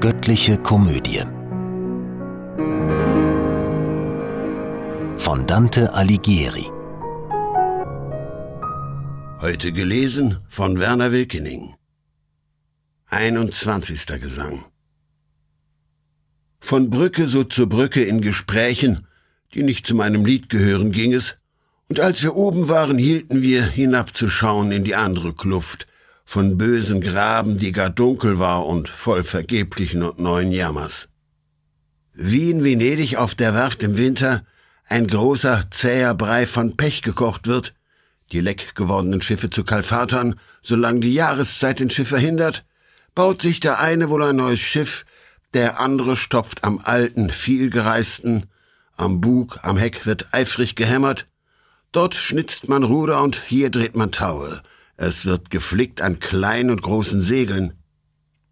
Göttliche Komödie. Von Dante Alighieri. Heute gelesen von Werner Wilkening. 21. Gesang. Von Brücke so zu Brücke in Gesprächen, die nicht zu meinem Lied gehören, ging es, und als wir oben waren, hielten wir hinabzuschauen in die andere Kluft, von bösen Graben, die gar dunkel war und voll vergeblichen und neuen Jammers. Wie in Venedig auf der Werft im Winter ein großer, zäher Brei von Pech gekocht wird, die leck gewordenen Schiffe zu kalfatern, solange die Jahreszeit den Schiff verhindert, baut sich der eine wohl ein neues Schiff, der andere stopft am alten, vielgereisten, am Bug, am Heck wird eifrig gehämmert, dort schnitzt man Ruder und hier dreht man Taue, es wird geflickt an kleinen und großen Segeln.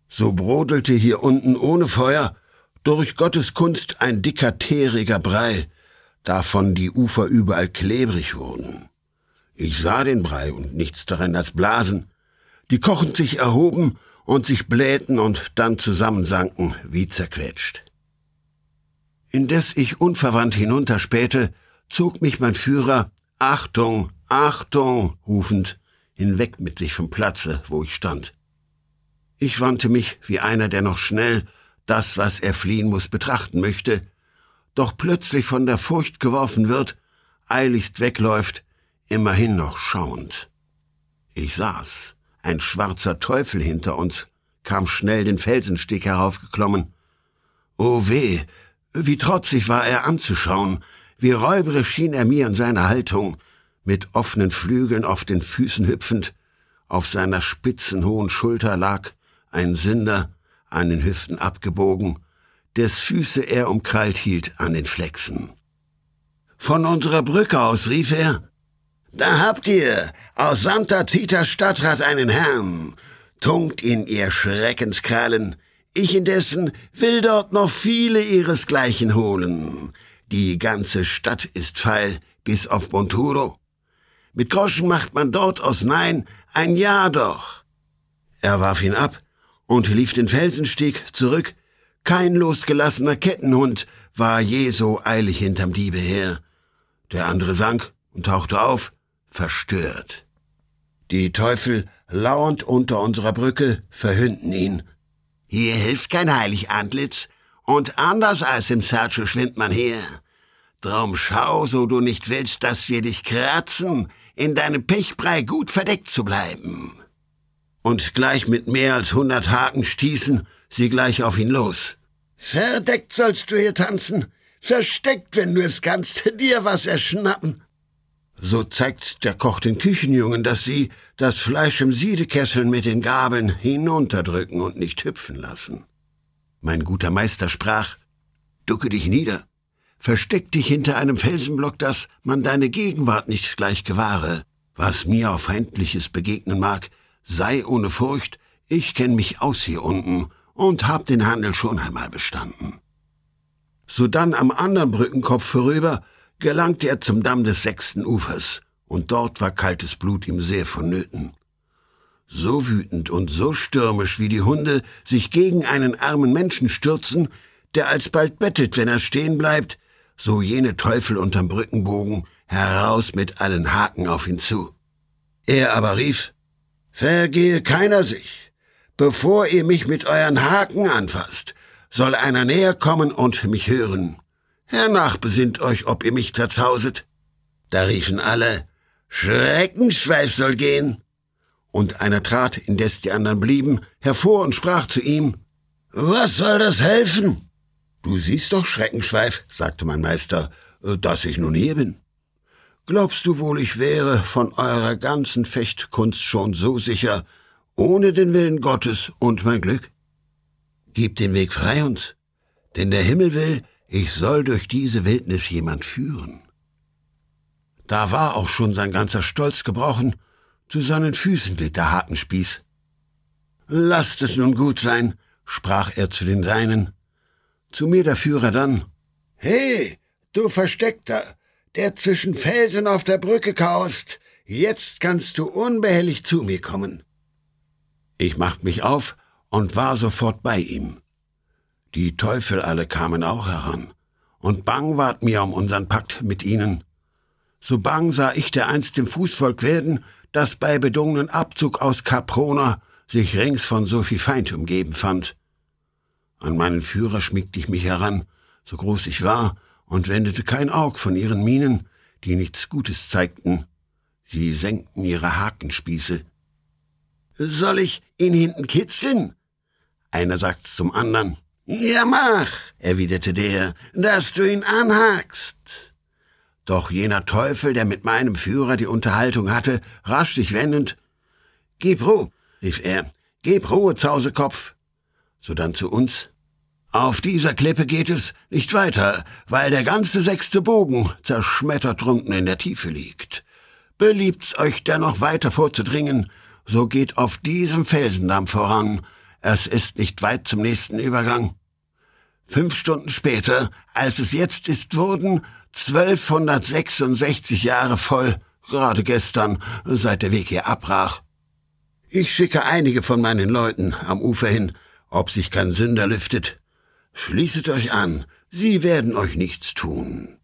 So brodelte hier unten ohne Feuer durch Gottes Kunst ein dicker, teeriger Brei, davon die Ufer überall klebrig wurden. Ich sah den Brei und nichts darin als Blasen, die kochend sich erhoben und sich blähten und dann zusammensanken wie zerquetscht. Indes ich unverwandt hinunterspähte, zog mich mein Führer Achtung, Achtung rufend hinweg mit sich vom Platze, wo ich stand. Ich wandte mich wie einer, der noch schnell das, was er fliehen muss, betrachten möchte, doch plötzlich von der Furcht geworfen wird, eiligst wegläuft, immerhin noch schauend. Ich saß, ein schwarzer Teufel hinter uns, kam schnell den Felsensteg heraufgeklommen. Oh weh, wie trotzig war er anzuschauen, wie räuberisch schien er mir in seiner Haltung, mit offenen Flügeln auf den Füßen hüpfend, auf seiner spitzen hohen Schulter lag ein Sünder, an den Hüften abgebogen, des Füße er umkrallt hielt an den Flechsen. Von unserer Brücke aus rief er, Da habt ihr aus Santa Tita Stadtrat einen Herrn, tunkt ihn ihr Schreckenskrallen, ich indessen will dort noch viele ihresgleichen holen. Die ganze Stadt ist feil, bis auf Monturo. Mit Groschen macht man dort aus Nein ein Ja doch. Er warf ihn ab und lief den Felsensteg zurück. Kein losgelassener Kettenhund war je so eilig hinterm Diebe her. Der andere sank und tauchte auf, verstört. Die Teufel, lauernd unter unserer Brücke, verhünden ihn. Hier hilft kein Heiligantlitz, und anders als im Sergio schwimmt man her. Drum schau, so du nicht willst, dass wir dich kratzen, in deinem Pechbrei gut verdeckt zu bleiben. Und gleich mit mehr als hundert Haken stießen sie gleich auf ihn los. Verdeckt sollst du hier tanzen, versteckt, wenn du es kannst, dir was erschnappen. So zeigt der Koch den Küchenjungen, dass sie das Fleisch im Siedekesseln mit den Gabeln hinunterdrücken und nicht hüpfen lassen. Mein guter Meister sprach, Ducke dich nieder, Versteck dich hinter einem Felsenblock, dass man deine Gegenwart nicht gleich gewahre. Was mir auf Feindliches begegnen mag, sei ohne Furcht, ich kenn mich aus hier unten und hab den Handel schon einmal bestanden. Sodann am anderen Brückenkopf vorüber gelangte er zum Damm des sechsten Ufers, und dort war kaltes Blut ihm sehr vonnöten. So wütend und so stürmisch wie die Hunde sich gegen einen armen Menschen stürzen, der alsbald bettelt, wenn er stehen bleibt, so jene Teufel unterm Brückenbogen, heraus mit allen Haken auf ihn zu. Er aber rief, Vergehe keiner sich. Bevor ihr mich mit euren Haken anfasst, soll einer näher kommen und mich hören. Hernach besinnt euch, ob ihr mich zerzauset. Da riefen alle, Schreckenschweif soll gehen. Und einer trat, indes die anderen blieben, hervor und sprach zu ihm, Was soll das helfen? Du siehst doch, Schreckenschweif, sagte mein Meister, äh, dass ich nun hier bin. Glaubst du wohl, ich wäre von eurer ganzen Fechtkunst schon so sicher, ohne den Willen Gottes und mein Glück? Gib den Weg frei uns, denn der Himmel will, ich soll durch diese Wildnis jemand führen. Da war auch schon sein ganzer Stolz gebrochen, zu seinen Füßen glitt der Hakenspieß. Lasst es nun gut sein, sprach er zu den Seinen, zu mir der Führer dann. He, du Versteckter, der zwischen Felsen auf der Brücke kaust, jetzt kannst du unbehelligt zu mir kommen. Ich machte mich auf und war sofort bei ihm. Die Teufel alle kamen auch heran, und bang ward mir um unseren Pakt mit ihnen. So bang sah ich dereinst dem Fußvolk werden, das bei bedungenen Abzug aus Caprona sich rings von so viel Feind umgeben fand. An meinen Führer schmiegte ich mich heran, so groß ich war, und wendete kein Aug von ihren Mienen, die nichts Gutes zeigten. Sie senkten ihre Hakenspieße. Soll ich ihn hinten kitzeln? Einer sagt's zum anderen. Ja, mach, erwiderte der, dass du ihn anhakst. Doch jener Teufel, der mit meinem Führer die Unterhaltung hatte, rasch sich wendend, Gib Ruhe, rief er, gib Ruhe, Zausekopf. Sodann zu uns, auf dieser Klippe geht es nicht weiter, weil der ganze sechste Bogen zerschmettert drunten in der Tiefe liegt. Beliebt's euch dennoch weiter vorzudringen, so geht auf diesem Felsendamm voran. Es ist nicht weit zum nächsten Übergang. Fünf Stunden später, als es jetzt ist, wurden 1266 Jahre voll, gerade gestern, seit der Weg hier abbrach. Ich schicke einige von meinen Leuten am Ufer hin, ob sich kein Sünder lüftet. Schließet euch an, sie werden euch nichts tun.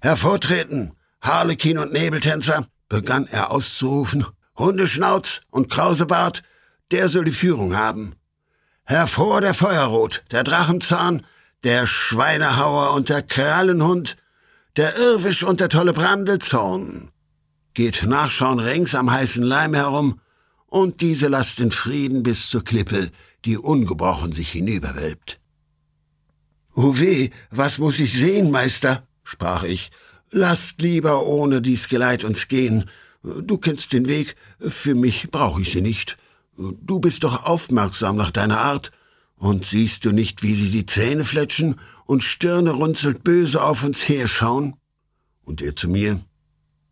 Hervortreten, Harlekin und Nebeltänzer, begann er auszurufen, Hundeschnauz und Krausebart, der soll die Führung haben. Hervor der Feuerrot, der Drachenzahn, der Schweinehauer und der Krallenhund, der Irwisch und der tolle Brandelzorn. Geht nachschauen rings am heißen Leim herum, und diese lasst in Frieden bis zur Klippe, die ungebrochen sich hinüberwölbt. O weh, was muss ich sehen, Meister? sprach ich. Lasst lieber ohne dies Geleit uns gehen. Du kennst den Weg, für mich brauch ich sie nicht. Du bist doch aufmerksam nach deiner Art. Und siehst du nicht, wie sie die Zähne fletschen und Stirne runzelt böse auf uns herschauen? Und er zu mir,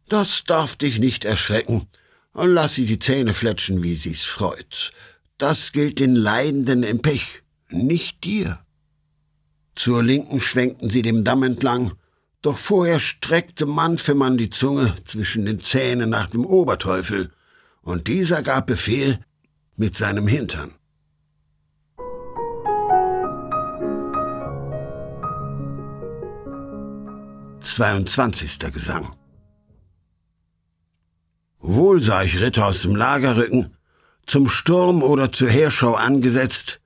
das darf dich nicht erschrecken. Lass sie die Zähne fletschen, wie sie's freut. Das gilt den Leidenden im Pech, nicht dir. Zur Linken schwenkten sie dem Damm entlang, doch vorher streckte Mann für Mann die Zunge zwischen den Zähnen nach dem Oberteufel, und dieser gab Befehl mit seinem Hintern. Zweiundzwanzigster Gesang Wohl sah ich Ritter aus dem Lager rücken, zum Sturm oder zur Heerschau angesetzt,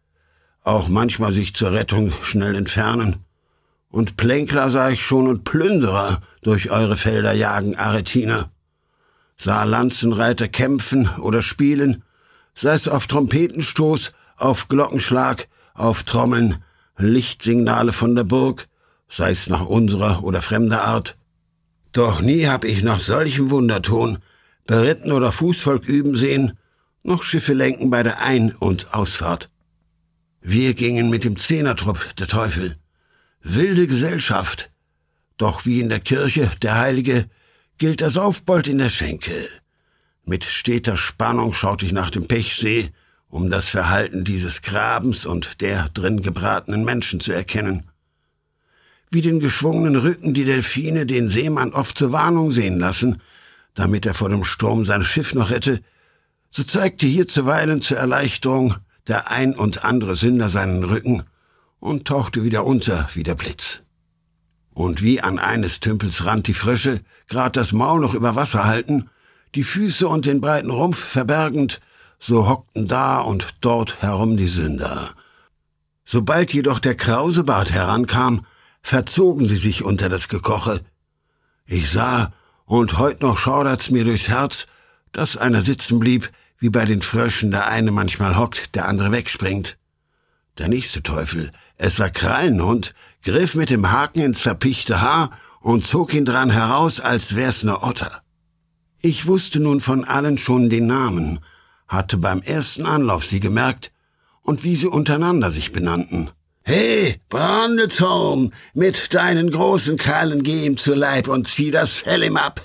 auch manchmal sich zur Rettung schnell entfernen. Und Plänkler sah ich schon und Plünderer durch eure Felder jagen, Aretiner. Sah Lanzenreiter kämpfen oder spielen, sei es auf Trompetenstoß, auf Glockenschlag, auf Trommeln, Lichtsignale von der Burg, sei es nach unserer oder fremder Art. Doch nie hab ich nach solchem Wunderton beritten oder Fußvolk üben sehen, noch Schiffe lenken bei der Ein- und Ausfahrt. Wir gingen mit dem Zehnertrupp, der Teufel. Wilde Gesellschaft. Doch wie in der Kirche, der Heilige, gilt der Saufbold in der Schenke. Mit steter Spannung schaute ich nach dem Pechsee, um das Verhalten dieses Grabens und der drin gebratenen Menschen zu erkennen. Wie den geschwungenen Rücken die Delfine den Seemann oft zur Warnung sehen lassen, damit er vor dem Sturm sein Schiff noch rette, so zeigte hier zuweilen zur Erleichterung der ein und andere Sünder seinen Rücken und tauchte wieder unter wie der Blitz. Und wie an eines Tümpels Rand die Frösche, grad das Maul noch über Wasser halten, die Füße und den breiten Rumpf verbergend, so hockten da und dort herum die Sünder. Sobald jedoch der Krausebart herankam, verzogen sie sich unter das Gekoche. Ich sah, und heut noch schaudert's mir durchs Herz, dass einer sitzen blieb, wie bei den Fröschen der eine manchmal hockt, der andere wegspringt. Der nächste Teufel, es war Krallenhund, griff mit dem Haken ins verpichte Haar und zog ihn dran heraus, als wär's ne Otter. Ich wusste nun von allen schon den Namen, hatte beim ersten Anlauf sie gemerkt und wie sie untereinander sich benannten. He, Brandezorn, mit deinen großen Krallen geh ihm zu Leib und zieh das Fell ihm ab.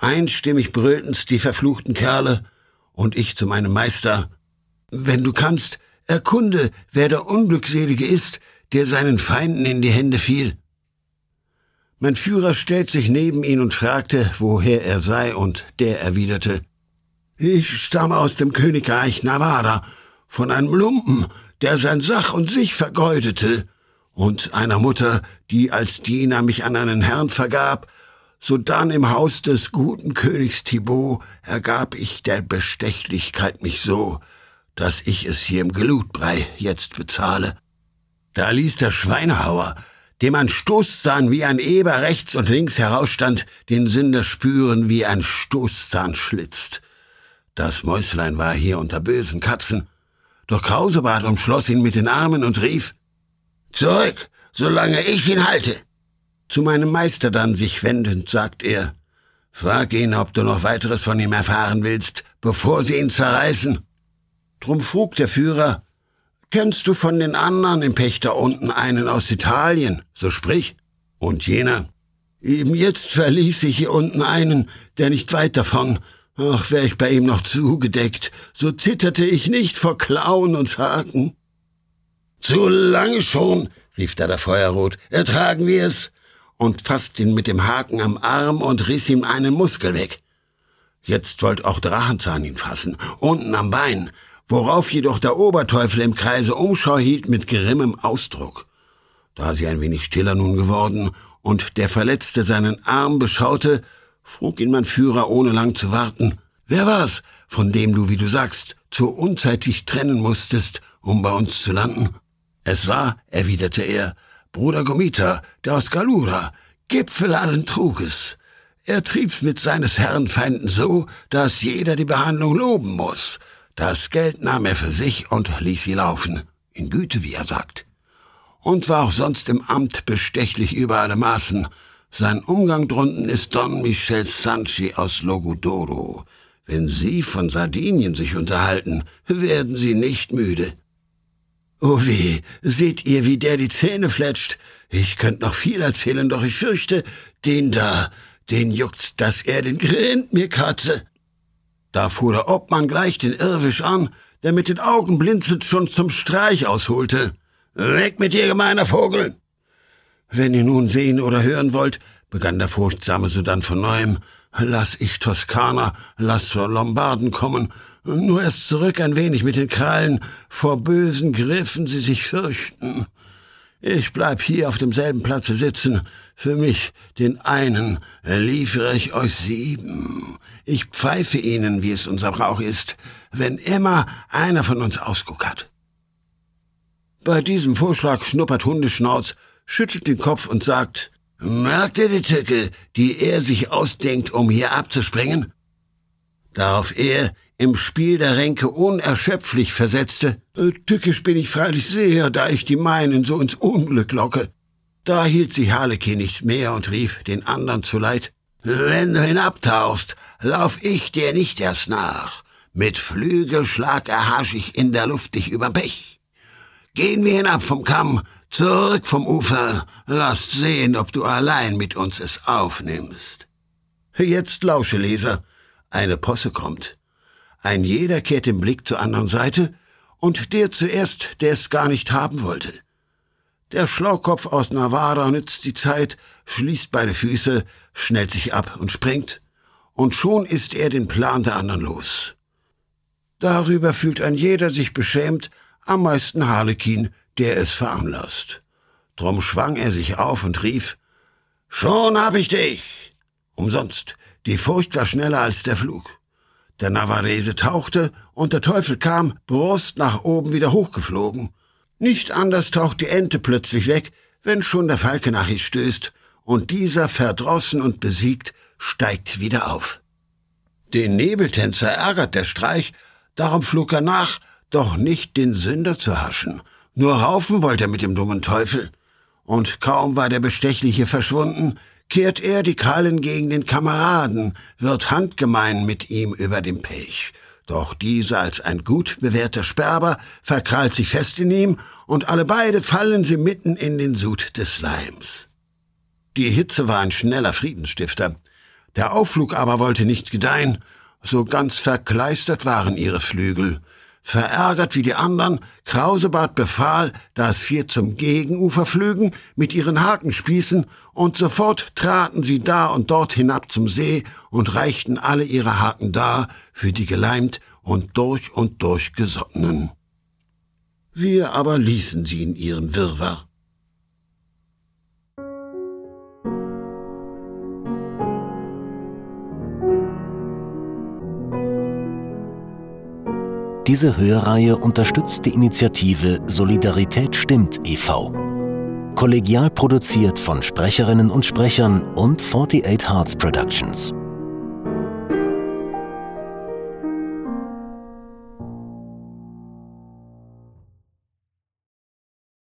Einstimmig brüllten's die verfluchten Kerle, und ich zu meinem Meister, wenn du kannst, erkunde, wer der Unglückselige ist, der seinen Feinden in die Hände fiel. Mein Führer stellt sich neben ihn und fragte, woher er sei, und der erwiderte, ich stamme aus dem Königreich Navarra, von einem Lumpen, der sein Sach und sich vergeudete, und einer Mutter, die als Diener mich an einen Herrn vergab, sodann im Haus des guten Königs Thibaut ergab ich der Bestechlichkeit mich so, dass ich es hier im Glutbrei jetzt bezahle. Da ließ der Schweinehauer, dem ein Stoßzahn wie ein Eber rechts und links herausstand, den Sünder spüren, wie ein Stoßzahn schlitzt. Das Mäuslein war hier unter bösen Katzen, doch Krausebart umschloss ihn mit den Armen und rief, Zurück, solange ich ihn halte. Zu meinem Meister dann sich wendend, sagt er, Frag ihn, ob du noch weiteres von ihm erfahren willst, bevor sie ihn zerreißen. Drum frug der Führer, Kennst du von den anderen im Pächter unten einen aus Italien? So sprich. Und jener, eben jetzt verließ ich hier unten einen, der nicht weit davon. Ach, wär ich bei ihm noch zugedeckt, so zitterte ich nicht vor Klauen und Haken. Zu lange schon, rief da der Feuerrot, ertragen wir es, und fasst ihn mit dem Haken am Arm und riss ihm einen Muskel weg. Jetzt wollt auch Drachenzahn ihn fassen, unten am Bein, worauf jedoch der Oberteufel im Kreise Umschau hielt mit grimmem Ausdruck. Da sie ein wenig stiller nun geworden und der Verletzte seinen Arm beschaute, frug ihn mein Führer, ohne lang zu warten, wer war's, von dem du, wie du sagst, zu unzeitig trennen musstest, um bei uns zu landen? Es war, erwiderte er, Bruder Gomita, der aus Galura, Gipfel allen Truges. Er trieb's mit seines Herrn Feinden so, dass jeder die Behandlung loben muss. Das Geld nahm er für sich und ließ sie laufen, in Güte, wie er sagt. Und war auch sonst im Amt bestechlich über alle Maßen. Sein Umgang drunten ist Don Michel Sanchi aus Logudoro. Wenn Sie von Sardinien sich unterhalten, werden Sie nicht müde. Oh weh, seht ihr, wie der die Zähne fletscht? Ich könnt noch viel erzählen, doch ich fürchte, den da, den juckt's, dass er den Grind mir kratze. Da fuhr der Obmann gleich den Irrwisch an, der mit den Augen blinzelnd schon zum Streich ausholte. Weg mit dir, gemeiner Vogel! Wenn ihr nun sehen oder hören wollt, begann der Furchtsame sodann von neuem, lass ich Toskaner, lass Lombarden kommen nur erst zurück ein wenig mit den Krallen, vor bösen Griffen sie sich fürchten. Ich bleib hier auf demselben Platze sitzen. Für mich, den einen, liefere ich euch sieben. Ich pfeife ihnen, wie es unser Brauch ist, wenn immer einer von uns Ausguck hat. Bei diesem Vorschlag schnuppert Hundeschnauz, schüttelt den Kopf und sagt, Merkt ihr die Tücke, die er sich ausdenkt, um hier abzuspringen? Darauf er, im Spiel der Ränke unerschöpflich versetzte, äh, tückisch bin ich freilich sehr, da ich die meinen so ins Unglück locke. Da hielt sich Harlekin nicht mehr und rief den andern zu Leid, wenn du hinabtauchst, lauf ich dir nicht erst nach. Mit Flügelschlag erhasch ich in der Luft dich überm Pech. Gehen wir hinab vom Kamm, zurück vom Ufer, lass sehen, ob du allein mit uns es aufnimmst. Jetzt lausche, Leser, eine Posse kommt. Ein jeder kehrt den Blick zur anderen Seite, und der zuerst, der es gar nicht haben wollte. Der Schlaukopf aus Navarra nützt die Zeit, schließt beide Füße, schnellt sich ab und springt, und schon ist er den Plan der anderen los. Darüber fühlt ein jeder sich beschämt, am meisten Harlekin, der es veranlasst. Drum schwang er sich auf und rief, Schon hab ich dich! Umsonst, die Furcht war schneller als der Flug. Der Navarrese tauchte und der Teufel kam, Brust nach oben wieder hochgeflogen. Nicht anders taucht die Ente plötzlich weg, wenn schon der Falke nach ihr stößt, und dieser, verdrossen und besiegt, steigt wieder auf. Den Nebeltänzer ärgert der Streich, darum flog er nach, doch nicht den Sünder zu haschen. Nur raufen wollte er mit dem dummen Teufel. Und kaum war der Bestechliche verschwunden, kehrt er die Krallen gegen den Kameraden, wird handgemein mit ihm über den Pech. Doch dieser als ein gut bewährter Sperber verkrallt sich fest in ihm, und alle beide fallen sie mitten in den Sud des Leims. Die Hitze war ein schneller Friedensstifter. Der Aufflug aber wollte nicht gedeihen, so ganz verkleistert waren ihre Flügel. Verärgert wie die anderen, Krausebart befahl, dass vier zum Gegenufer flügen, mit ihren Hakenspießen, und sofort traten sie da und dort hinab zum See und reichten alle ihre Haken dar für die geleimt und durch und durch gesottenen. Wir aber ließen sie in ihren Wirrwarr. Diese Hörreihe unterstützt die Initiative Solidarität stimmt e.V. Kollegial produziert von Sprecherinnen und Sprechern und 48 Hearts Productions.